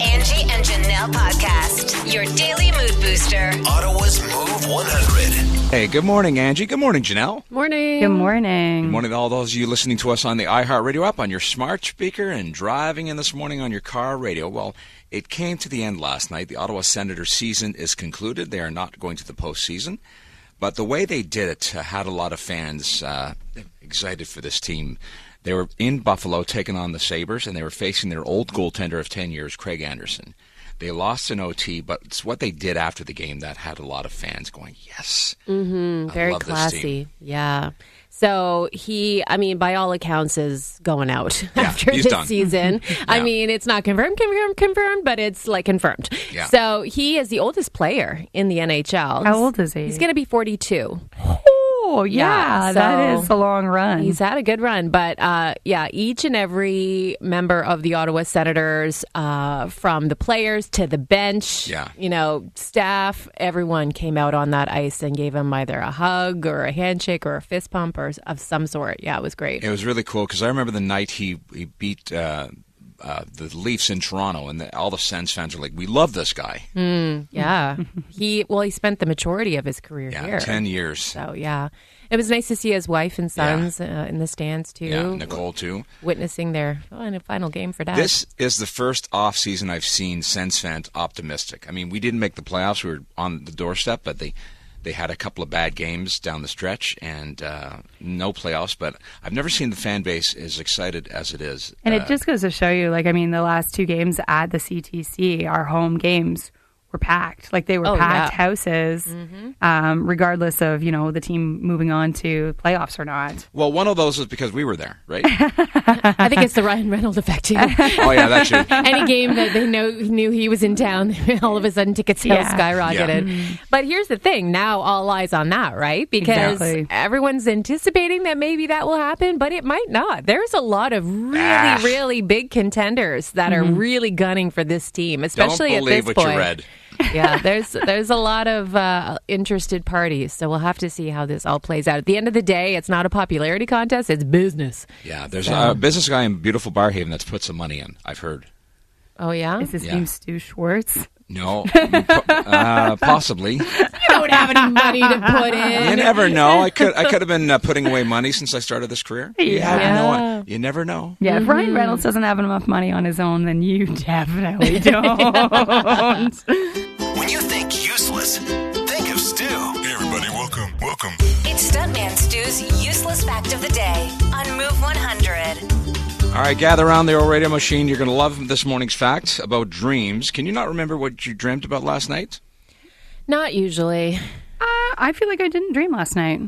Angie and Janelle podcast, your daily mood booster. Ottawa's Move 100. Hey, good morning, Angie. Good morning, Janelle. Morning. Good morning. Good morning to all those of you listening to us on the iHeartRadio app, on your smart speaker, and driving in this morning on your car radio. Well, it came to the end last night. The Ottawa Senators season is concluded. They are not going to the postseason. But the way they did it uh, had a lot of fans uh, excited for this team. They were in Buffalo taking on the Sabres, and they were facing their old goaltender of 10 years, Craig Anderson. They lost in OT, but it's what they did after the game that had a lot of fans going, yes. Mm-hmm. I Very love this classy. team. Yeah. So he, I mean, by all accounts, is going out Yeah, after he's this done. season. I mean, it's not confirmed, confirmed, confirmed, but it's like confirmed. Yeah. So he is the oldest player in the NHL. How old is he? He's going to be 42. Oh, yeah, Yeah, that so- is a long run. He's had a good run, but uh, yeah, each and every member of the Ottawa Senators, uh, from the players to the bench, Yeah. you know, staff, everyone came out on that ice and gave him either a hug or a handshake or a fist pump or of some sort. Yeah, it was great. It was really cool because I remember the night he, he beat uh, uh, the Leafs in Toronto, and the, all the Sens fans are like, we love this guy. yeah, he well, he spent the majority of his career Yeah, here. 10 years. So yeah, it was nice to see his wife and sons uh, in the stands too, Yeah, Nicole, too. witnessing their final final game for dad. This is the first off season I've seen Sens fans optimistic. I mean, we didn't make the playoffs; we were on the doorstep, but they they had a couple of bad games down the stretch and uh, no playoffs. But I've never seen the fan base as excited as it is. and Uh, it just goes to show you, like, I mean, the last two games at the CTC, our home games were packed. Like, they were Oh, packed yeah. houses, um, regardless of, you know, the team moving on to playoffs or not. well, one of those is because we were there, right? I think it's the Ryan Reynolds effect too. oh yeah, that's true. Any game that they know knew he was in town, all of a sudden ticket sales Yeah. skyrocketed. But here's the thing: now all eyes on that, right? Because Exactly. everyone's anticipating that maybe that will happen, but it might not. There's a lot of really, Ah. really big contenders that are really gunning for this team, especially Don't at believe this what point. You read. yeah, there's there's a lot of uh, interested parties, so we'll have to see how this all plays out. At the end of the day, it's not a popularity contest; it's business. Yeah, there's a business guy in beautiful Barrhaven that's put some money in. I've heard. Oh yeah, Is his Yeah. name Stu Schwartz? No, uh, possibly. you don't have any money to put in. You never know. I could I could have been uh, putting away money since I started this career. You Yeah. never know. You never know. Yeah, if Ryan Reynolds doesn't have enough money on his own, then you definitely don't. When think useless, think of Stu. Hey everybody, welcome, welcome. It's Stuntman Stu's useless fact of the day on Move 100. All right, gather around the old radio machine. You're going to love this morning's fact about dreams. Can you not remember what you dreamt about last night? Not usually. Uh, I feel like I didn't dream last night.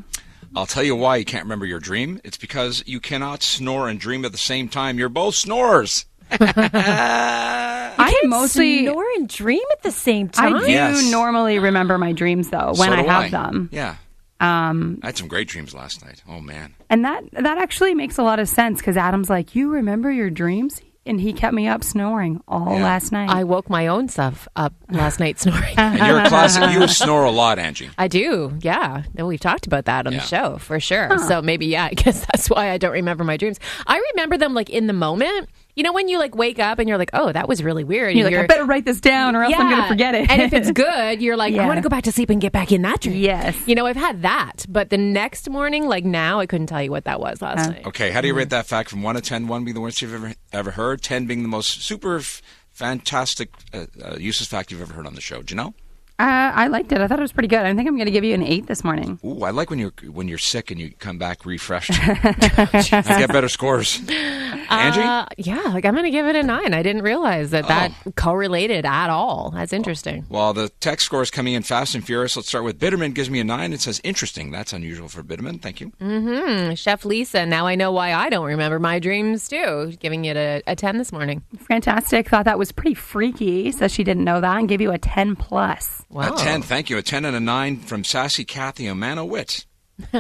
I'll tell you why you can't remember your dream. It's because you cannot snore and dream at the same time. You're both snorers. I can mostly snore and dream at the same time. I do Yes. normally remember my dreams though when So I do have them. Yeah. Um, I had some great dreams last night. Oh, man. and that that actually makes a lot of sense because Adam's like, "You remember your dreams?" And he kept me up snoring all Yeah. last night. I woke my own self up last night snoring. And you're a classic. You snore a lot, Angie. I do, yeah. No, We've talked about that on Yeah. the show for sure. So maybe, yeah, I guess that's why I don't remember my dreams. I remember them like in the moment. You know, when you like wake up and you're like, oh, that was really weird. You're and like, I better write this down or else I'm going to forget it. and if it's good, you're like, I want to go back to sleep and get back in that dream. Yes. You know, I've had that. But the next morning, like now, I couldn't tell you what that was last Uh, night. Okay, how do you rate that fact from 1 to 10? 1 being the worst you've ever, ever heard, 10 being the most super f- fantastic, uh, uh, useless fact you've ever heard on the show. Janelle? Uh, I liked it. I thought it was pretty good. I think I'm going to give you an eight this morning. Ooh, I like when you're when you're sick and you come back refreshed. I get better scores. Angie? Uh, yeah, like I'm going to give it a nine. I didn't realize that that Oh. correlated at all. That's interesting. well, the text score is coming in fast and furious. Let's start with Bitterman gives me a 9. It says interesting. That's unusual for Bitterman. Thank you. Mm, Chef Lisa, now I know why I don't remember my dreams too. Giving it a, a 10 this morning. Fantastic. Thought that was pretty freaky. Says she didn't know that and gave you a 10 plus. Wow. A 10, thank you. A 10 and a 9 from Sassy Kathy Omanowit.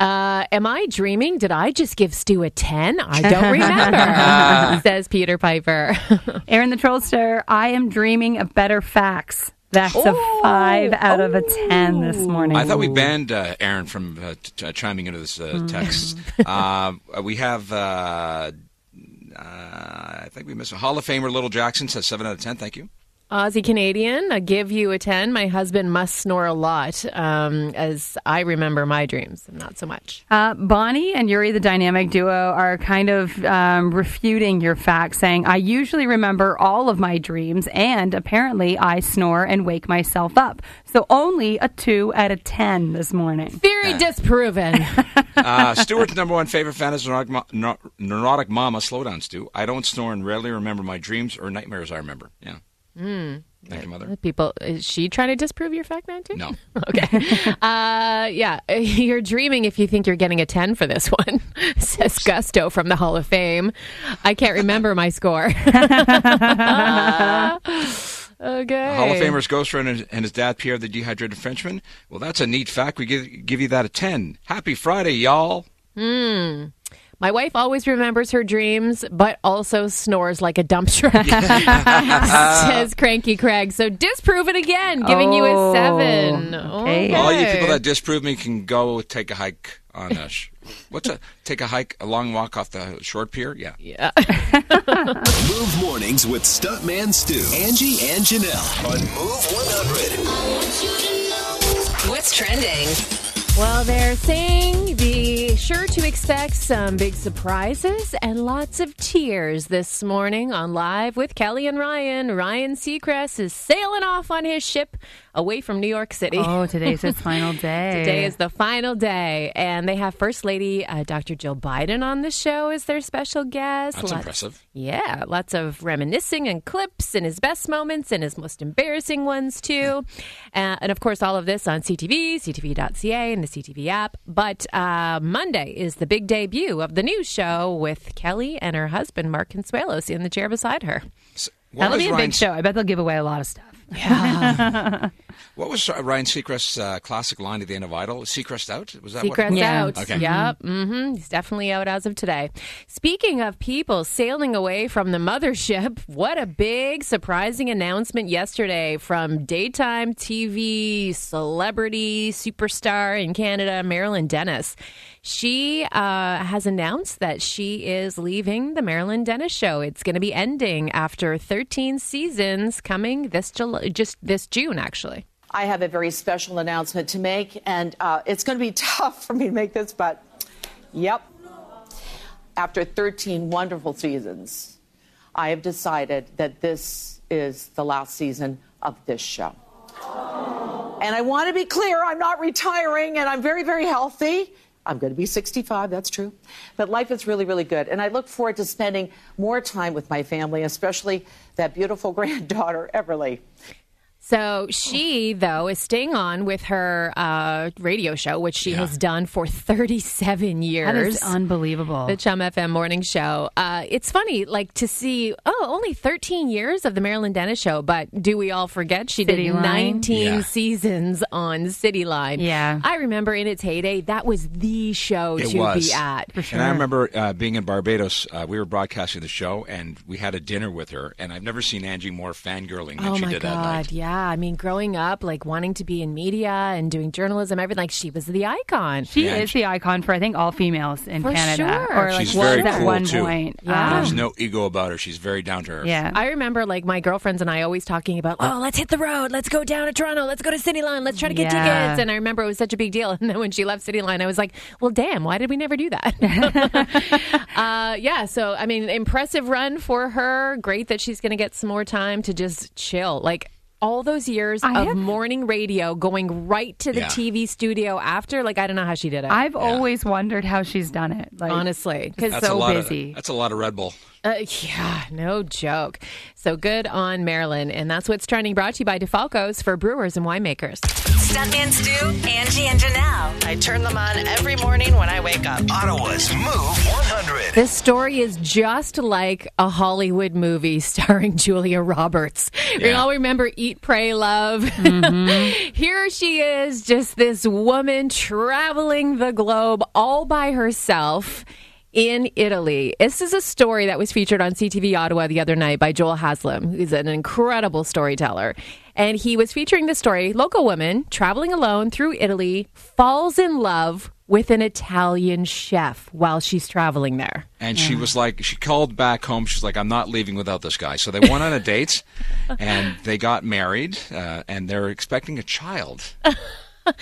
Uh, am I dreaming? Did I just give Stu a 10? I don't remember, says Peter Piper. Aaron the Trollster, I am dreaming of better facts. That's a five out of a 10 this morning. I thought we banned uh, Aaron from uh, t- uh, chiming into this uh, text. uh, we have, uh, uh, I think we missed a Hall of Famer. Little Jackson says seven out of ten. Thank you. Aussie Canadian, I give you a 10. My husband must snore a lot, um, as I remember my dreams, not so much. Uh, Bonnie and Yuri, the dynamic duo, are kind of um, refuting your fact, saying, I usually remember all of my dreams, and apparently I snore and wake myself up. So only a 2 out of 10 this morning. Very disproven. Uh, Stuart's number one favorite fan is neurotic, Mo- neurotic Mama. Slow down, Stu. I don't snore and rarely remember my dreams or nightmares. I remember. Yeah. Hmm. Thank you, mother. People, is she trying to disprove your fact now, too? No. Okay. uh, yeah, you're dreaming if you think you're getting a 10 for this one, says Gusto from the Hall of Fame. I can't remember my score. Uh, okay. Hall of Famer's ghost friend and his dad, Pierre, the dehydrated Frenchman. Well, that's a neat fact. We give, give you that a 10. Happy Friday, y'all. Hmm. My wife always remembers her dreams, but also snores like a dump truck, says Cranky Craig. So disprove it again, giving you a oh, seven. okay. All you people that disprove me can go take a hike on a. Sh- what's a take a hike, a long walk off the short pier? Yeah. Yeah. Move mornings with Stuntman Stu, Angie, and Janelle on Move 100. What's trending? Well, they're saying be sure to expect some big surprises and lots of tears this morning on Live with Kelly and Ryan. Ryan Seacrest is sailing off on his ship away from New York City. Oh, today's his final day. Today is the final day, and they have First Lady uh, Dr. Jill Biden on the show as their special guest. That's Lots- impressive. Yeah, lots of reminiscing and clips and his best moments and his most embarrassing ones, too. uh, and of course, all of this on CTV, CTV.ca, and the CTV app. But uh, Monday is the big debut of the new show with Kelly and her husband, Mark Consuelos, in the chair beside her. S- What That'll be a big show. I bet they'll give away a lot of stuff. What was uh, Ryan Seacrest's uh, classic line at the end of Idol? Seacrest out? Was that Seacrest what? Yeah. out. Okay. Yep. Mm-hmm. He's definitely out as of today. Speaking of people sailing away from the mothership, what a big surprising announcement yesterday from daytime TV celebrity superstar in Canada, Marilyn Denis. She uh, has announced that she is leaving the Marilyn Denis show. It's going to be ending after 13 seasons coming this July, just this June, actually. I have a very special announcement to make, and uh, it's going to be tough for me to make this, but yep. After 13 wonderful seasons, I have decided that this is the last season of this show. And I want to be clear I'm not retiring, and I'm very, very healthy. I'm going to be 65, that's true. But life is really, really good. And I look forward to spending more time with my family, especially that beautiful granddaughter, Everly. So she, though, is staying on with her uh, radio show, which she has done for 37 years. That is unbelievable. the Chum FM morning show. Uh, it's funny, like to see, oh, only 13 years of the Marilyn Denis show, but do we all forget she City did Line? 19 Yeah. seasons on City Line? Yeah. I remember in its heyday, that was the show It to was. be at. For sure. And I remember uh, being in Barbados. Uh, we were broadcasting the show, and we had a dinner with her. And I've never seen Angie more fangirling than Oh she my did that night. god, yeah. I mean, growing up, like wanting to be in media and doing journalism, everything, like she was the icon. She Yeah, is she- the icon for I think all females in For Canada, sure. or like She's was very at cool one too. point. Yeah. There's Um, no ego about her. She's very down to earth. yeah. I remember like my girlfriends and I always talking about, oh, let's hit the road, let's go down to Toronto, let's go to City Line, let's try to get Yeah. tickets. And I remember it was such a big deal. And then when she left City Line, I was like, well, damn, why did we never do that? uh, yeah, so I mean, impressive run for her. Great that she's going to get some more time to just chill. Like all those years I of have- morning radio going right to the Yeah. TV studio after, like I don't know how she did it. I've always wondered how she's done it. Like, Honestly, because so busy. Of, that's a lot of Red Bull. Uh, yeah, no joke. So good on Marilyn. And that's what's trending brought to you by DeFalco's for brewers and winemakers. Stuntman Stu, Angie, and Janelle. I turn them on every morning when I wake up. Ottawa's Move 100. This story is just like a Hollywood movie starring Julia Roberts. We all remember Eat, Pray, Love. Here she is, just this woman traveling the globe all by herself. In Italy. This is a story that was featured on CTV Ottawa the other night by Joel Haslam, who's an incredible storyteller. And he was featuring the story local woman traveling alone through Italy falls in love with an Italian chef while she's traveling there. And she was like, she called back home. She's like, I'm not leaving without this guy. So they went on a date, and they got married, uh, and they're expecting a child.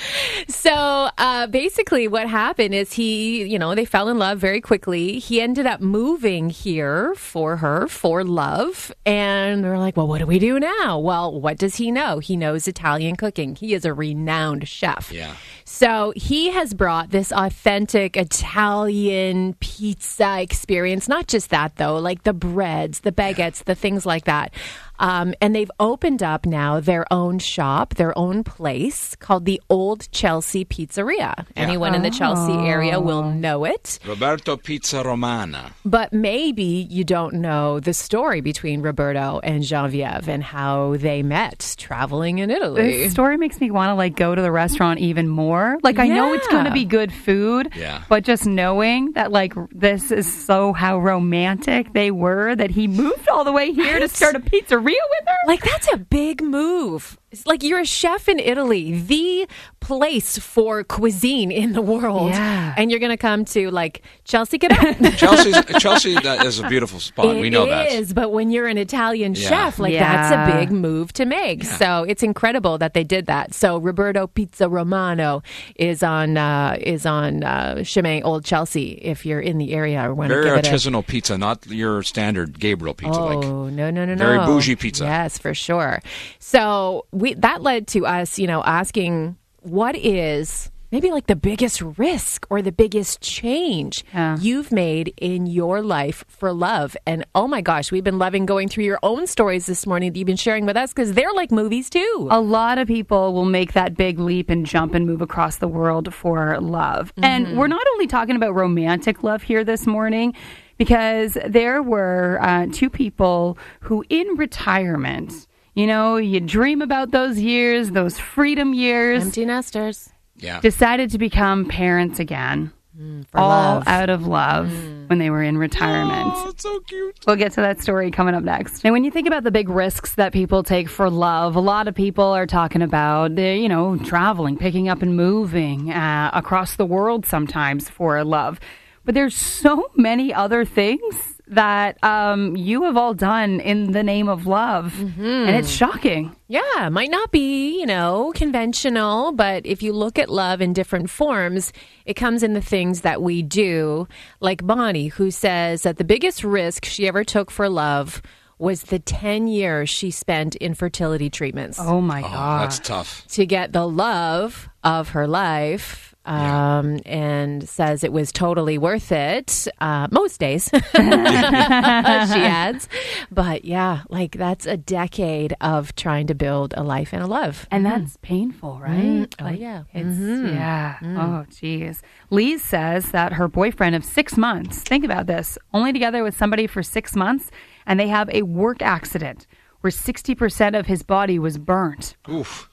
So uh, basically, what happened is he, you know, they fell in love very quickly. He ended up moving here for her for love. And they're like, well, what do we do now? Well, what does he know? He knows Italian cooking. He is a renowned chef. Yeah. So he has brought this authentic Italian pizza experience. Not just that, though, like the breads, the baguettes, the things like that. Um, and they've opened up now their own shop, their own place called the Old Chelsea Pizzeria. Anyone in the Chelsea area will know it. Roberto Pizza Romana. But maybe you don't know the story between Roberto and Genevieve and how they met traveling in Italy. This story makes me want to like go to the restaurant even more. Like I know it's going to be good food, Yeah. but just knowing that like this is so how romantic they were that he moved all the way here to start a pizzeria with her. Like that's a big move. It's like you're a chef in Italy, the place for cuisine in the world, Yeah. and you're going to come to like Chelsea Quebec. Chelsea's, Chelsea that is a beautiful spot. we know that. It is, but when you're an Italian Yeah. chef, like Yeah. that's a big move to make. So it's incredible that they did that. So Roberto Pizza Romano is on uh, is on uh, Chemin Old Chelsea. If you're in the area or want to Very give it a artisanal pizza, not your standard Gabriel pizza. Oh like no no no no! very bougie pizza. Yes, for sure. So we that led to us, you know, asking what is maybe like the biggest risk or the biggest change Yeah. you've made in your life for love. And oh my gosh, we've been loving going through your own stories this morning that you've been sharing with us because they're like movies too. A lot of people will make that big leap and jump and move across the world for love. And we're not only talking about romantic love here this morning, because there were uh, two people who, in retirement, you know, you dream about those years, those freedom years, Empty nesters Yeah. decided to become parents again. Mm, for all love. out of love mm. when they were in retirement. Oh, it's so cute. We'll get to that story coming up next. And when you think about the big risks that people take for love, a lot of people are talking about, uh, you know, traveling, picking up and moving uh, across the world sometimes for love. But there's so many other things that um, you have all done in the name of love. And it's shocking. Yeah, might not be, you know, conventional, but if you look at love in different forms, it comes in the things that we do. Like Bonnie, who says that the biggest risk she ever took for love was the 10 years she spent in fertility treatments Oh my Oh, God. that's tough. to get the love of her life. Um, and says it was totally worth it uh, most days, she adds. But yeah, like that's a decade of trying to build a life and a love. And that's painful, right? Oh, yeah. It's, yeah. Oh, geez. Lise says that her boyfriend of six months, think about this, only together with somebody for six months, and they have a work accident where 60% of his body was burnt. Oof.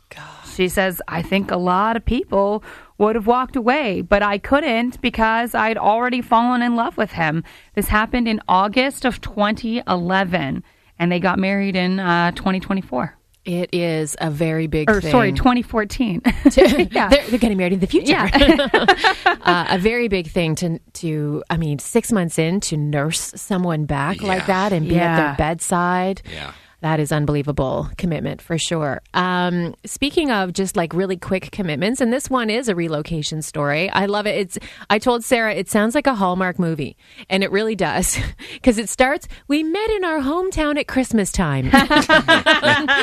She says, I think a lot of people would have walked away, but I couldn't because I'd already fallen in love with him. This happened in August of 2011, and they got married in uh, 2024. It is a very big Or, thing. sorry, 2014. yeah. they're, they're getting married in the future. Yeah. uh, a very big thing to to I mean, six months in to nurse someone back like that and be at their bedside. Yeah. That is unbelievable commitment for sure. Um, speaking of just like really quick commitments, and this one is a relocation story. I love it. It's I told Sarah it sounds like a Hallmark movie, and it really does because it starts. We met in our hometown at Christmas time.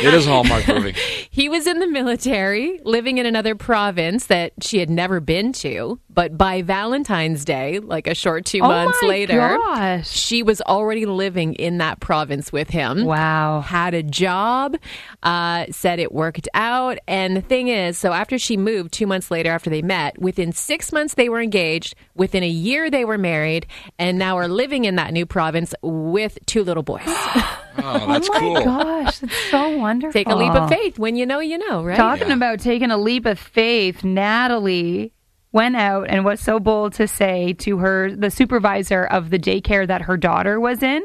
It is a Hallmark movie. He was in the military, living in another province that she had never been to. But by Valentine's Day, like a short two Oh months later, gosh. she was already living in that province with him. Wow. Had a job, uh, said it worked out. And the thing is, so after she moved two months later, after they met, within six months they were engaged. Within a year they were married, and now are living in that new province with two little boys. Oh, that's oh my cool. gosh, it's so wonderful. Take a leap of faith. When you know, you know, right? Talking Yeah. about taking a leap of faith, Natalie went out and was so bold to say to her, the supervisor of the daycare that her daughter was in,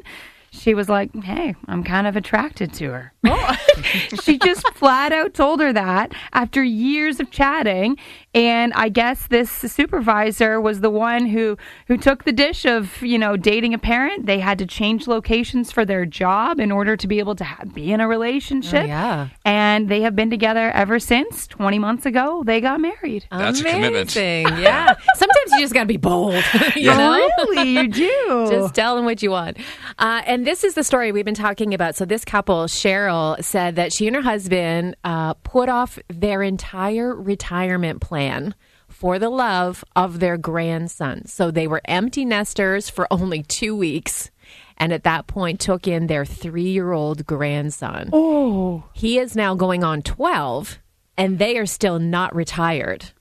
she was like, Hey, I'm kind of attracted to her. Oh. she just flat out told her that after years of chatting. And I guess this supervisor was the one who who took the dish of you know dating a parent. They had to change locations for their job in order to be able to ha- be in a relationship. Oh, yeah. and they have been together ever since. Twenty months ago, they got married. That's a commitment. Amazing. Yeah. Sometimes you just got to be bold. you know? Really, you do. Just tell them what you want. Uh, and this is the story we've been talking about. So, this couple, Cheryl, said that she and her husband uh, put off their entire retirement plan for the love of their grandson. So, they were empty nesters for only two weeks. And at that point, took in their three year old grandson. Oh. He is now going on 12, and they are still not retired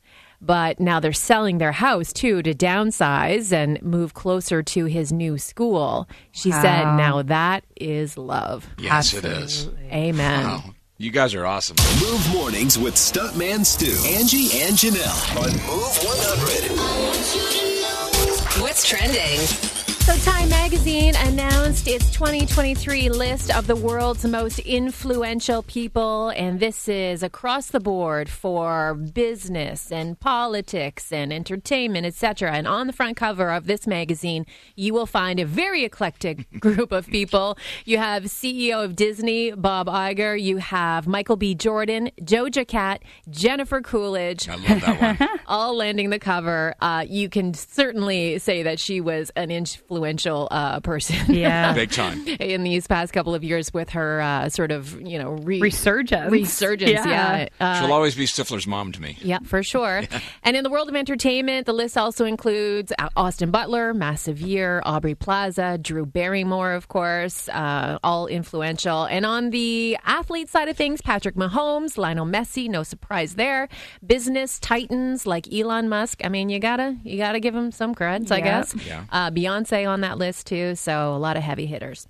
but now they're selling their house too to downsize and move closer to his new school. She said, "Now that is love." Yes, it is. Amen. Wow. You guys are awesome. Move mornings with Stuntman Stu, Angie, and Janelle on Move 100. What's trending? So, Time Magazine announced its 2023 list of the world's most influential people, and this is across the board for business and politics and entertainment, etc. And on the front cover of this magazine, you will find a very eclectic group of people. You have CEO of Disney, Bob Iger. You have Michael B. Jordan, Doja Cat, Jennifer Coolidge I love that one. all landing the cover. Uh, you can certainly say that she was an influential uh, person. Yeah. Big time. In these past couple of years, with her uh, sort of you know re- Resurgence. resurgence, yeah, Yeah. Uh, She'll always be Stifler's mom to me. yeah, for sure. And in the world of entertainment, the list also includes uh, Austin Butler, Massive Year, Aubrey Plaza, Drew Barrymore, of course, uh, all influential. And on the athlete side of things, Patrick Mahomes, Lionel Messi, no surprise there. Business titans like Elon Musk. I mean, you gotta you gotta give him some creds, I guess. Yeah. Uh, Beyonce on that list too. So a lot of heavy hitters.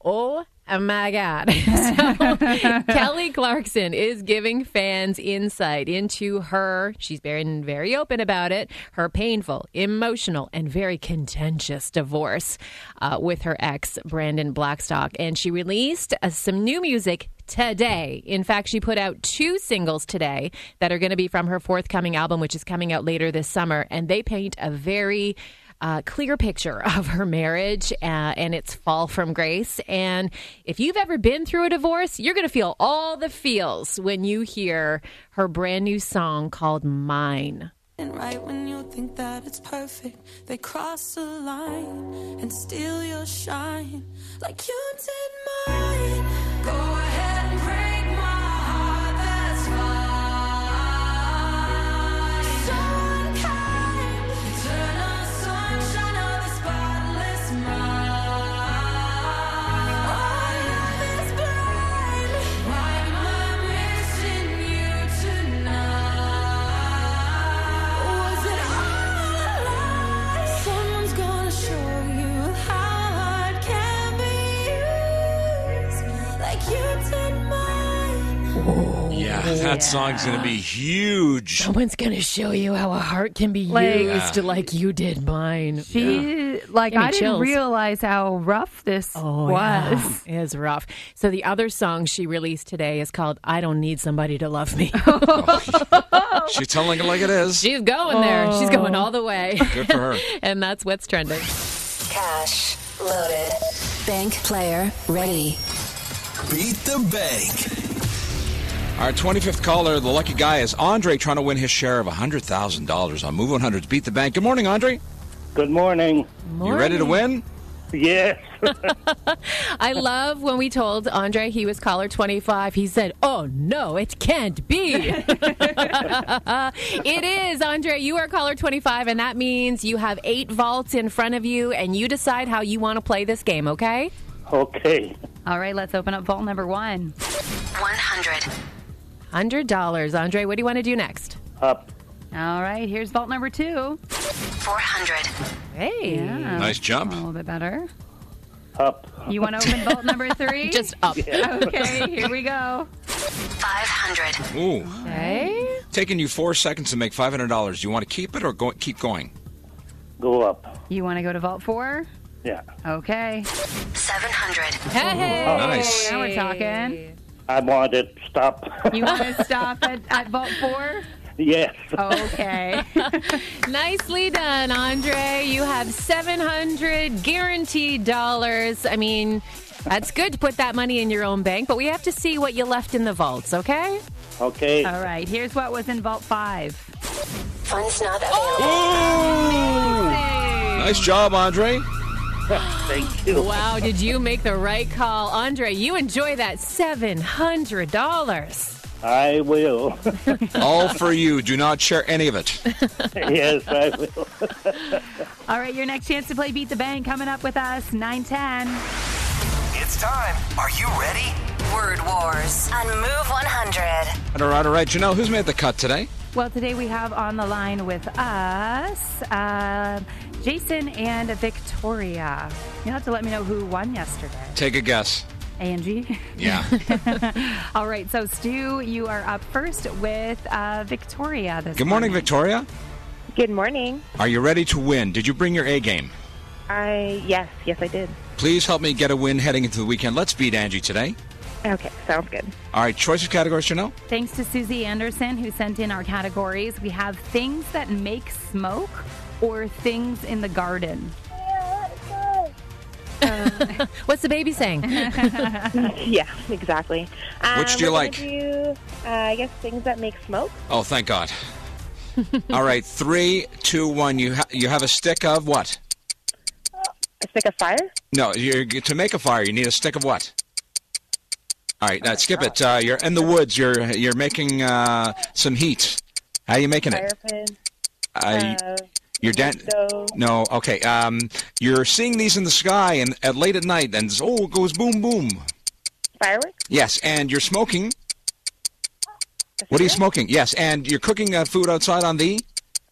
Oh my God. So, Kelly Clarkson is giving fans insight into her, she's been very open about it, her painful, emotional, and very contentious divorce uh, with her ex, Brandon Blackstock. And she released uh, some new music today. In fact, she put out two singles today that are going to be from her forthcoming album, which is coming out later this summer. And they paint a very uh, clear picture of her marriage uh, and its fall from grace. And if you've ever been through a divorce, you're going to feel all the feels when you hear her brand new song called Mine. And right when you think that it's perfect, they cross the line and steal your shine. Like you did that song's going to be huge. Someone's going to show you how a heart can be Like- used like you did mine. She like Give me I didn't chills. realize how rough this Oh, was. yeah. It is rough. So the other song she released today is called "I Don't Need Somebody to Love Me." Oh. She's telling it like it is. She's going there. She's going oh. all the way. Good for her. and that's what's trending. Cash loaded. Bank player ready. Beat the bank. Our 25th caller, the lucky guy, is Andre trying to win his share of $100,000 on Move 100's Beat the Bank. Good morning, Andre. Good morning. You ready to win? Yes. I love when we told Andre he was caller 25. He said, Oh, no, it can't be. it is, Andre. You are caller 25, and that means you have eight vaults in front of you, and you decide how you want to play this game, okay? Okay. All right, let's open up vault number one. 100. $100. Andre, what do you want to do next? Up. All right, here's vault number two. 400. Hey. Yeah, Nice jump. a little bit better. Up. You want to open vault number three? Just up. okay. Here we go. 500. Ooh. Okay. Taking you four seconds to make $500. Do you want to keep it or go, keep going? Go up. You want to go to vault four? Yeah. Okay. 700. Hey. Nice. Now we're talking. I want it. Stop. You want to stop at, at vault four? Yes. Okay. Nicely done, Andre. You have 700 guaranteed dollars. I mean, that's good to put that money in your own bank, but we have to see what you left in the vaults, okay? Okay. All right. Here's what was in Vault 5. Funds not available. Nice job, Andre. Thank you. Wow, did you make the right call? Andre, you enjoy that $700. I will. All for you. Do not share any of it. yes, I will. All right. Your next chance to play Beat the Bank coming up with us, 910. It's time. Are you ready? Word Wars on Move 100. All right, all right. Janelle, who's made the cut today? Well, today we have on the line with us uh, Jason and Victoria. You have to let me know who won yesterday. Take a guess. Angie. Yeah. All right, so Stu, you are up first with uh, Victoria this Good morning, Victoria. Good morning. Are you ready to win? Did you bring your A game? I yes, yes I did. Please help me get a win heading into the weekend. Let's beat Angie today. Okay, sounds good. All right, choice of categories, Janelle? Thanks to Susie Anderson who sent in our categories. We have things that make smoke or things in the garden. What's the baby saying? yeah, exactly. Um, Which do you we're gonna like? Do, uh, I guess things that make smoke. Oh, thank God. All right, three, two, one. You ha- you have a stick of what? A stick of fire. No, you're, to make a fire, you need a stick of what? All right, now skip it. Uh, you're in the woods. You're you're making uh, some heat. How are you making Fire it? pin. Uh, uh, you're dan- No, okay. Um, you're seeing these in the sky and at late at night, and oh, it goes boom, boom. Fireworks. Yes, and you're smoking. What are you smoking? Yes, and you're cooking uh, food outside on the.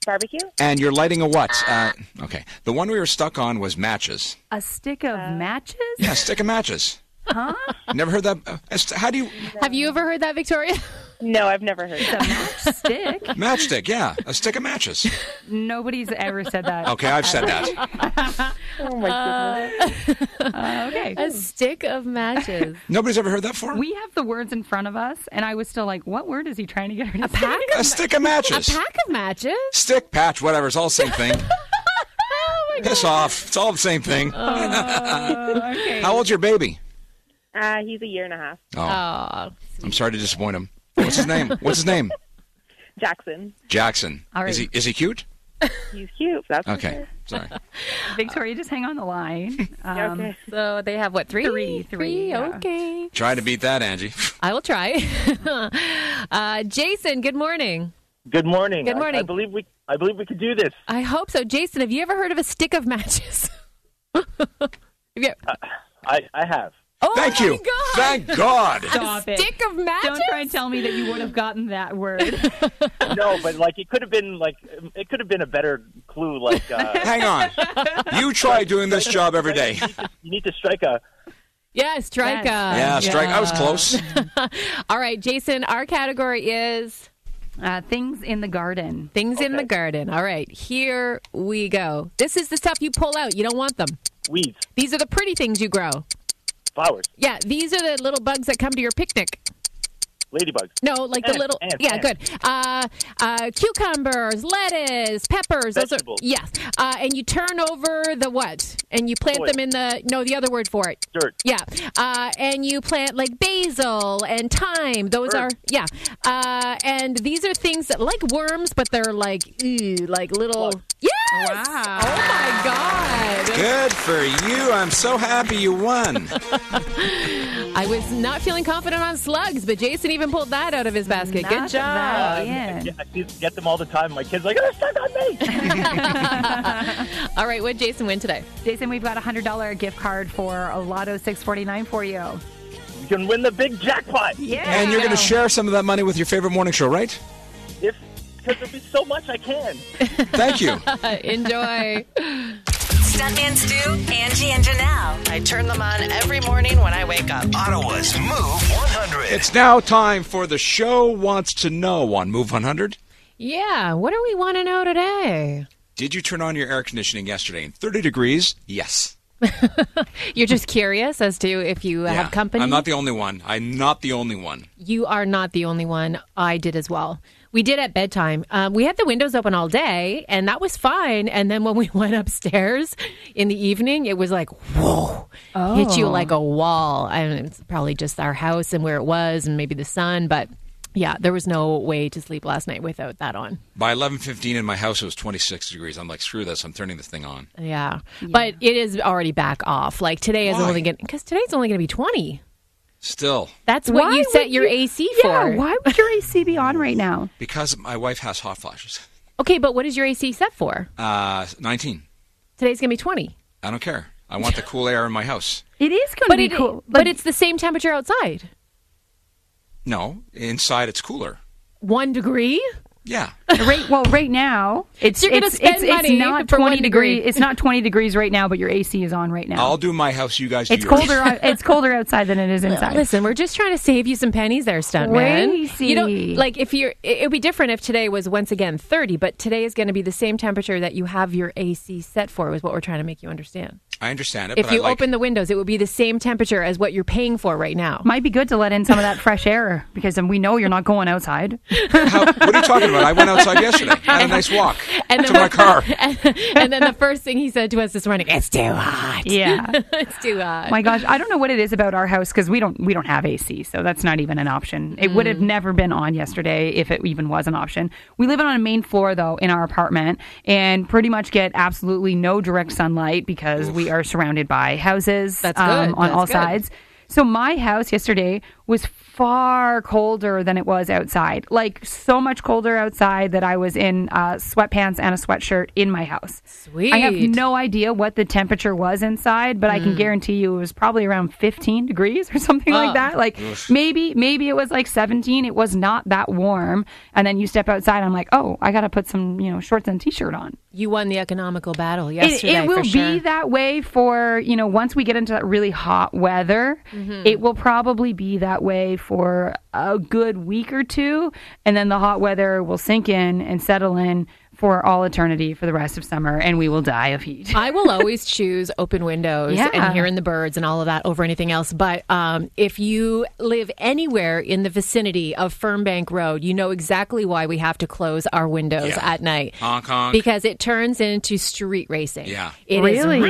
Barbecue. And you're lighting a what? Uh, okay. The one we were stuck on was matches. A stick of matches? Yeah, a stick of matches. Huh? Never heard that. uh, as to- How do you Have you ever heard that, Victoria? No, I've never heard A that. matchstick? matchstick? Yeah, a stick of matches. Nobody's ever said that. Okay, I've said that. oh my goodness. Uh, okay. A stick of matches. Nobody's ever heard that before. We have the words in front of us, and I was still like, what word is he trying to get her to pack say? A stick of matches. A matches. pack of matches? Stick, patch, whatever. It's all the same thing. Oh my Piss off. It's all the same thing. Uh, okay. How old's your baby? Uh, he's a year and a half. Oh, Oh, I'm sorry to disappoint him. What's his name? What's his name? Jackson. Jackson. All right. Is he is he cute? He's cute. That's Okay. Sorry. Victoria, just hang on the line. Um, okay. so they have what, three? Three, three, yeah. Okay. Try to beat that, Angie. I will try. uh, Jason, good morning. Good morning. Good morning. I, believe we. I believe we could do this. I hope so. Jason, have you ever heard of a stick of matches? have you, I, I have. Oh Thank my you. God. Thank God. Stop it. Stick of matches? Don't try and tell me that you would have gotten that word. No, but like it could have been like it could have been a better clue. Like uh, Hang on. You try doing this job every day. you need to strike a. Yeah, strike Yes. a. Yeah, strike. I was close. All right, Jason, our category is Uh, things in the garden. things in the garden. All right, here we go. This is the stuff you pull out. You don't want them. Weeds, These are the pretty things you grow. Flowers, Yeah, these are the little bugs that come to your picnic. ladybugs, No, like the little. ants, yeah, ants. good. Uh, uh, cucumbers, lettuce, peppers. Those are Vegetables. yes. Uh, and you turn over the what? And you plant Soil. them in the no, the other word for it. dirt, Yeah, uh, and you plant like basil and thyme. Those Herb. are yeah, uh, and these are things that like worms, but they're like ew, like little. Yes! Wow. Oh my god! Good for you. I'm so happy you won. I was not feeling confident on slugs, but Jason even pulled that out of his basket. Good job. that in. Yeah, I get them all the time. My kids are like, oh, stuck on me. All right, what Jason win today? Jason, we've got a $100 gift card for a Lotto 649 for you. you can win the big jackpot. Yeah. And you're going to share some of that money with your favorite morning show, right? If because there'll be so much I can. Thank you. Enjoy. Stuntman Stu, Angie, and Janelle. I turn them on every morning when I wake up. Ottawa's Move 100. It's now time for the show wants to know on Move 100. Yeah, what do we want to know today? Did you turn on your air conditioning yesterday in 30 degrees? Yes. You're just curious as to if you Yeah. have company. I'm not the only one. I'm not the only one. you are not the only one. I did as well. We did at bedtime. Um, we had the windows open all day, and that was fine. And then when we went upstairs in the evening, it was like, whoa, hit you Oh. like a wall. And it's probably just our house and where it was, and maybe the sun. But yeah, there was no way to sleep last night without that on. By 11:15 in my house, it was 26 degrees. I'm like, screw this. I'm turning this thing on. Yeah. But it is already back off. Like today is only going because today's only going to be 20. Still, That's what Why you set your you- AC Yeah, for. why would your AC be on right now? because my wife has hot flashes. Okay, but what is your AC set for? Uh, 19. Today's going to be 20. I don't care. I want the cool air in my house. It is going to But be it, cool. but it's the same temperature outside. No, inside it's cooler. 1 degree? Yeah. right. Well, right now it's So you're it's, spend it's, it's money not for twenty one degree. degrees. It's not twenty degrees right now, but your AC is on right now. I'll do my house. You guys do it's yours. colder. it's colder outside than it is inside. Listen, we're just trying to save you some pennies there, stuntman. Crazy. You know, like if you're, it would be different if today was once again 30, but today is going to be the same temperature that you have your AC set for, is what we're trying to make you understand. I understand it. If but you I like, open the windows, it would be the same temperature as what you're paying for right now. Might be good to let in some of that fresh air because then we know you're not going outside. How, what are you talking about? I went outside yesterday. Had a nice walk to my car. and, and then the first thing he said to us this morning, "It's too hot." Yeah. it's too hot. My gosh, I don't know what it is about our house because we don't we don't have AC, so that's not even an option. It would have mm. never been on yesterday if it even was an option. We live on a main floor though in our apartment and pretty much get absolutely no direct sunlight because we are surrounded by houses That's um, on all good. sides. So my house yesterday was far colder than it was outside. Like so much colder outside that I was in uh, sweatpants and a sweatshirt in my house. Sweet. I have no idea what the temperature was inside, but I can guarantee you it was probably around 15 degrees or something Oh. like that. Like maybe maybe it was like 17. It was not that warm. And then you step outside, I'm like, oh, I got to put some you know shorts and t-shirt on. you won the economical battle It, yesterday. it will for sure. be that way for you know once we get into that really hot weather. Mm-hmm. It will probably be that way for a good week or two, and then the hot weather will sink in and settle in for all eternity for the rest of summer, and we will die of heat. I will always choose open windows Yeah. and hearing the birds and all of that over anything else. But um, if you live anywhere in the vicinity of Fernbank Road, you know exactly why we have to close our windows Yeah. at night. Honk, honk. Because it turns into street racing. Yeah. It is Really? no,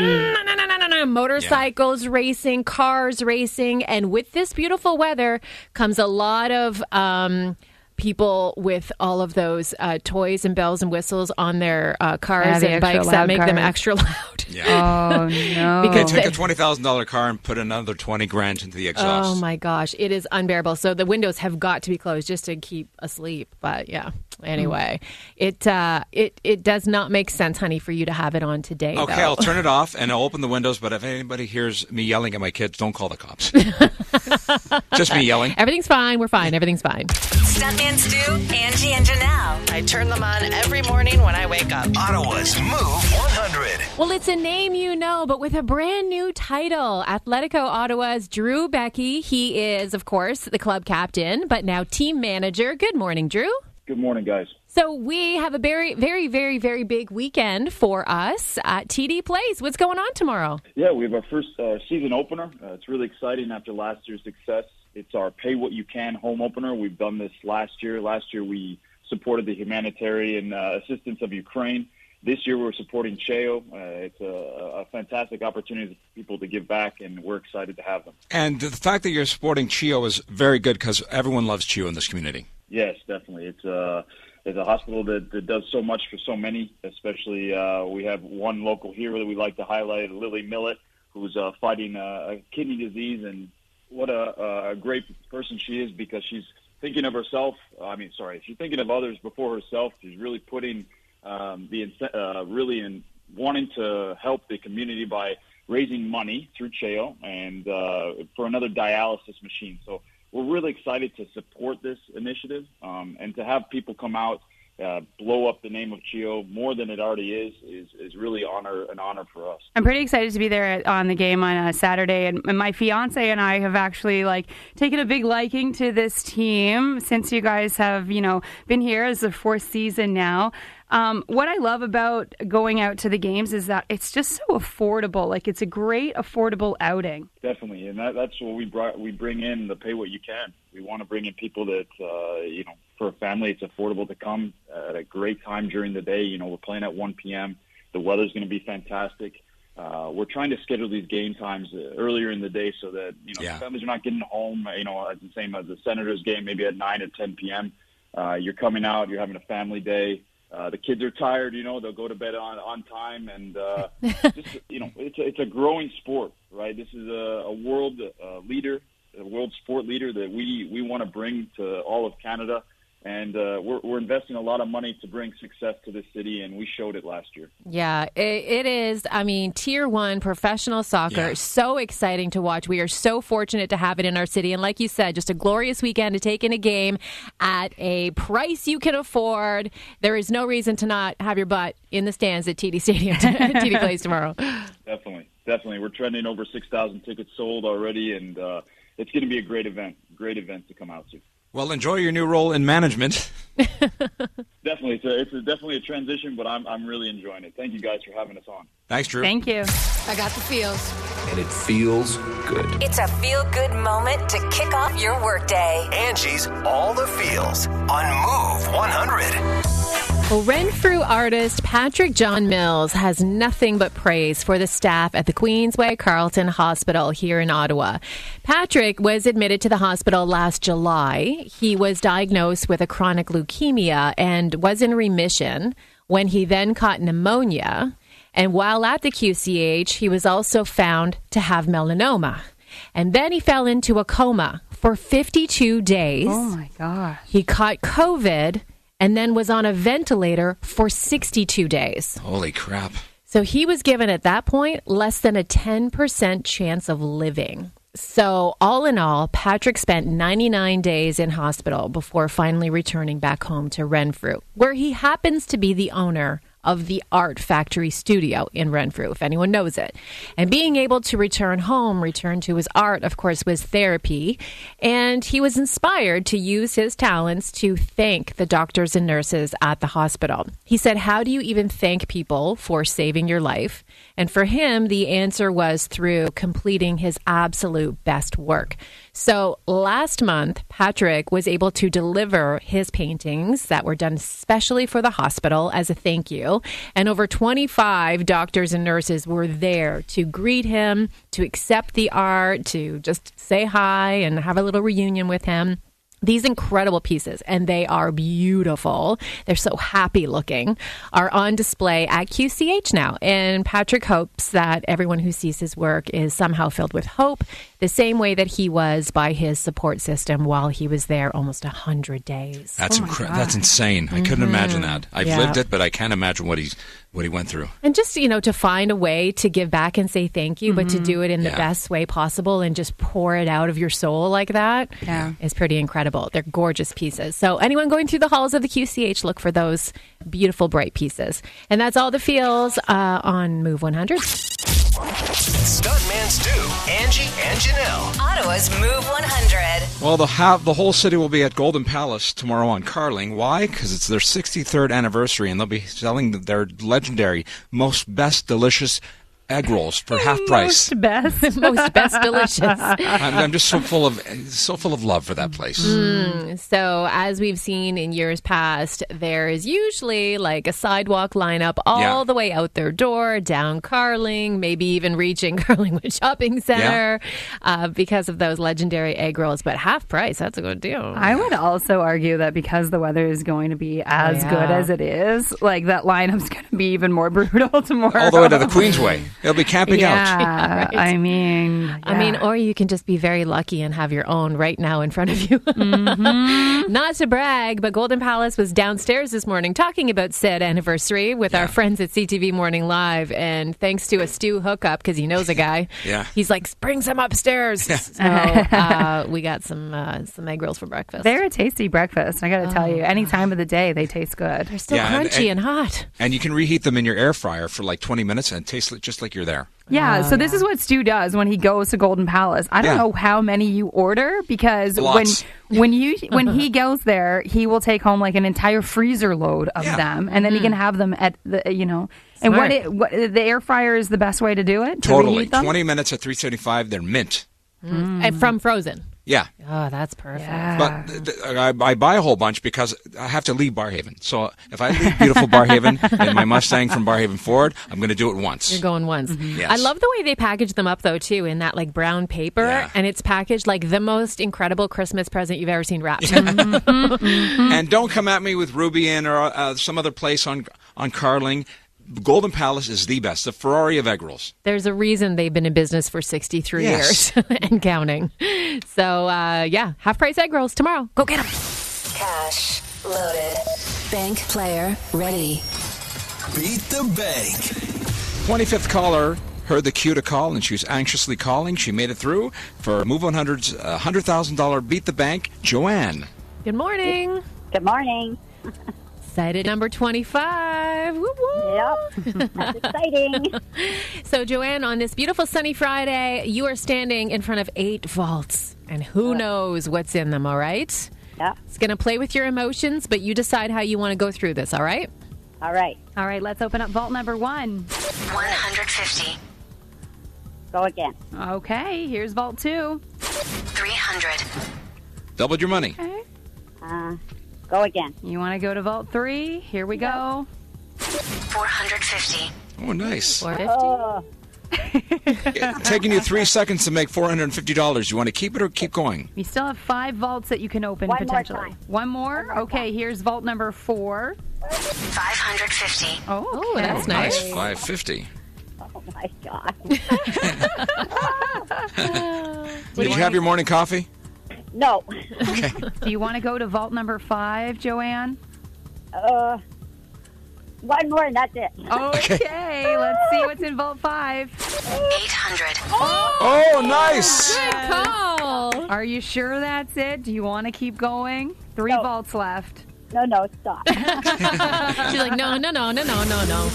no. motorcycles racing, cars racing, and with this beautiful weather comes a lot of um, people with all of those uh, toys and bells and whistles on their uh, cars Yeah, and extra bikes that loud make them extra loud. Yeah. Oh no! They Because took a twenty thousand dollar car and put another twenty grand into the exhaust. Oh my gosh, it is unbearable. So the windows have got to be closed just to keep asleep. But yeah, anyway, it uh, it it does not make sense, honey, for you to have it on today. Okay, though. I'll turn it off and I'll open the windows. But if anybody hears me yelling at my kids, don't call the cops. Just me yelling. Everything's fine. We're fine. Everything's fine. Stuntman Stu, Angie, and Janelle. I turn them on every morning when I wake up. Ottawa's Move 100. Well, it's a name you know, but with a brand new title. Atletico Ottawa's Drew Beckie. He is, of course, the club captain, but now team manager. Good morning, Drew. Good morning, guys. So we have a very, very, very, very big weekend for us at TD Place. What's going on tomorrow? Yeah, we have our first uh, season opener. Uh, it's really exciting after last year's success. It's our Pay What You Can home opener. We've done this last year. Last year we supported the humanitarian uh, assistance of Ukraine. This year we're supporting Cheo. Uh, it's a, a fantastic opportunity for people to give back, and we're excited to have them. And the fact that you're supporting CHEO is very good because everyone loves CHEO in this community. Yes, definitely. It's a it's a hospital that, that does so much for so many. Especially, uh, we have one local hero that we like to highlight, Lily Millett, who's uh, fighting uh, kidney disease, and what a, a great person she is because she's thinking of herself. I mean, sorry, she's thinking of others before herself. She's really putting um, the uh, really in wanting to help the community by raising money through Cheo and uh, for another dialysis machine. So we're really excited to support this initiative um, and to have people come out, uh, blow up the name of CHEO more than it already is, is, is really honor an honor for us. I'm pretty excited to be there on the game on a Saturday, and, and my fiance and I have actually like taken a big liking to this team since you guys have you know been here as the fourth season now. Um, what I love about going out to the games is that it's just so affordable. Like it's a great affordable outing. Definitely, and that, that's what we brought. We bring in the pay what you can. We want to bring in people that uh, you know for a family. It's affordable to come at a great time during the day. You know, we're playing at 1 p.m. The weather's going to be fantastic. Uh, we're trying to schedule these game times uh, earlier in the day so that you know Yeah. families are not getting home. You know, at the same as the Senators game, maybe at 9 or 10 p.m. Uh, you're coming out. You're having a family day. Uh, the kids are tired. You know, they'll go to bed on on time, and uh, just you know, it's a, it's a growing sport, right? This is a, a world uh, leader, a world sport leader that we we want to bring to all of Canada, and uh, we're we're investing a lot of money to bring success to this city, and we showed it last year. Yeah, it, it is. I mean, tier one professional soccer. So exciting to watch. We are so fortunate to have it in our city. And like you said, just a glorious weekend to take in a game at a price you can afford. There is no reason to not have your butt in the stands at TD Stadium, TD Plays tomorrow. Definitely, definitely, we're trending over six thousand tickets sold already, and uh, it's going to be a great event. Great event to come out to. Well, enjoy your new role in management. Definitely, it's, a, it's a, definitely a transition, but I'm I'm really enjoying it. Thank you guys for having us on. Thanks, Drew. Thank you. I got the feels. And it feels good. It's a feel good moment to kick off your workday. Angie's All the Feels on Move 100. Well, Renfrew artist Patrick John Mills has nothing but praise for the staff at the Queensway Carleton Hospital here in Ottawa. Patrick was admitted to the hospital last July. He was diagnosed with a chronic leukemia and was in remission when he then caught pneumonia. And while at the QCH, he was also found to have melanoma. And then he fell into a coma for 52 days. Oh my gosh. He caught COVID and then was on a ventilator for 62 days. Holy crap. So he was given at that point less than a 10% chance of living. So, all in all, Patrick spent 99 days in hospital before finally returning back home to Renfrew, where he happens to be the owner of the Art Factory Studio in Renfrew, if anyone knows it. And being able to return home, return to his art, of course, was therapy. And he was inspired to use his talents to thank the doctors and nurses at the hospital. He said, How do you even thank people for saving your life? And for him, the answer was through completing his absolute best work. So last month, Patrick was able to deliver his paintings that were done especially for the hospital as a thank you. And over 25 doctors and nurses were there to greet him, to accept the art, to just say hi and have a little reunion with him these incredible pieces, and they are beautiful. They're so happy looking, are on display at QCH now. And Patrick hopes that everyone who sees his work is somehow filled with hope, the same way that he was by his support system while he was there almost 100 days. That's Oh incre- that's insane. I couldn't imagine mm-hmm. that. I've Yeah. lived it, but I can't imagine what he's what he went through. And just, you know, to find a way to give back and say thank you, but to do it in the best way possible and just pour it out of your soul like that is Yeah. pretty incredible. They're gorgeous pieces. So, anyone going through the halls of the QCH, look for those beautiful, bright pieces. And that's all the feels uh, on Move 100. Stuntman Stu, Angie, and Janelle. Ottawa's Move 100. Well, the ha- the whole city will be at Golden Palace tomorrow on Carling. Why? Because it's their 63rd anniversary, and they'll be selling their legendary, most best delicious egg rolls for half price. Most best. Most best delicious. I'm, I'm just so full of so full of love for that place. So, as we've seen in years past, there is usually like a sidewalk lineup all Yeah. the way out their door, down Carling, maybe even reaching Carlingwood Shopping Center uh, because of those legendary egg rolls. But half price, that's a good deal. I would also argue that because the weather is going to be as Yeah. good as it is, like that lineup's going to be even more brutal tomorrow. All the way to the Queensway. It'll be camping out. Yeah, right. I mean, I mean, or you can just be very lucky and have your own right now in front of you. Mm-hmm. Not to brag, but Golden Palace was downstairs this morning talking about said anniversary with our friends at CTV Morning Live. And thanks to a Stu hookup, because he knows a guy, Yeah. he's like, bring some upstairs. So uh, we got some uh, some egg rolls for breakfast. they're a tasty breakfast. I got to tell you, Oh, any time of the day, they taste good. They're still Yeah, and- crunchy and- and hot. And you can reheat them in your air fryer for like 20 minutes and it tastes just like you're there. Yeah, oh, so this is what Stu does when he goes to Golden Palace. I don't Yeah. know how many you order because Lots. when when you when he goes there, he will take home like an entire freezer load of Yeah. them, and then he mm. can have them at the you know. And what, Smart. it, what the air fryer is the best way to do it. to Totally. reheat them? 20 minutes at 375, they're mint. Mm. And from frozen. Yeah. Oh, that's perfect. Yeah. But th- th- I, I buy a whole bunch because I have to leave Barrhaven. So if I leave beautiful Barrhaven in my Mustang from Barrhaven Ford, I'm going to do it once. You're going once. Mm-hmm. Yes. I love the way they package them up though too in that like brown paper Yeah. and it's packaged like the most incredible Christmas present you've ever seen wrapped. Mm-hmm. And don't come at me with Ruby Inn or uh, some other place on on Carling. Golden Palace is the best, the Ferrari of egg rolls. There's a reason they've been in business for 63 Yes. years and counting. So uh, yeah, half price egg rolls tomorrow. Go get them. Cash loaded. Bank player ready. Beat the bank. 25th caller heard the cue to call and she was anxiously calling. She made it through for Move 100's uh, $100,000 Beat the Bank. Joanne. Good morning. Good morning. Excited number 25. Woo woo. Yep. That's exciting. So, Joanne, on this beautiful sunny Friday, you are standing in front of eight vaults, and who knows what's in them, all right? Yeah. It's going to play with your emotions, but you decide how you want to go through this, all right? All right. All right, let's open up vault number one. 150. Go again. Okay, here's vault two. 300. Doubled your money. Uh, go again. You want to go to vault three? Here we go. 450. Oh, nice. 450. Oh, Taking you three seconds to make $450. You want to keep it or keep going? You still have five vaults that you can open One more potentially. time. One more? okay, here's vault number four. 550. Oh, Oh, that's nice. Nice. 550 oh my God. Did you have your morning coffee? No. Do you want to go to vault number five, Joanne? Uh, one more and that's it. Okay, let's see what's in vault five. 800. Oh, nice. Call. Are you sure that's it? Do you want to keep going? Three No. vaults left. No, no, stop. She's like, no, no, no, no, no, no, no.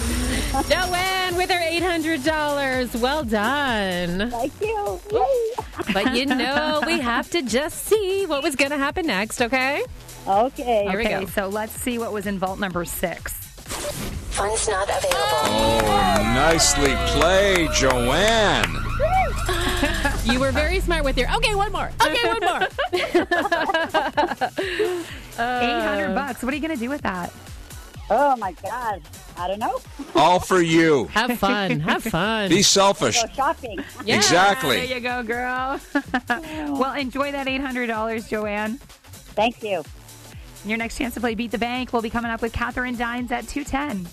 Joanne with her $800. Well done. Thank you. Yay. But you know, we have to just see what was going to happen next, okay? Okay. Here we okay, go. so let's see what was in vault number six. Funds not available. Oh, nicely played, Joanne. You were very smart with your, okay, one more. Okay, one more. 800 bucks. What are you going to do with that? Oh my God. I don't know. All for you. Have fun. Have fun. Be selfish. Go shopping. Yeah. Exactly. There you go, girl. well, enjoy that $800, Joanne. Thank you. Your next chance to play Beat the Bank will be coming up with Catherine Dines at 210.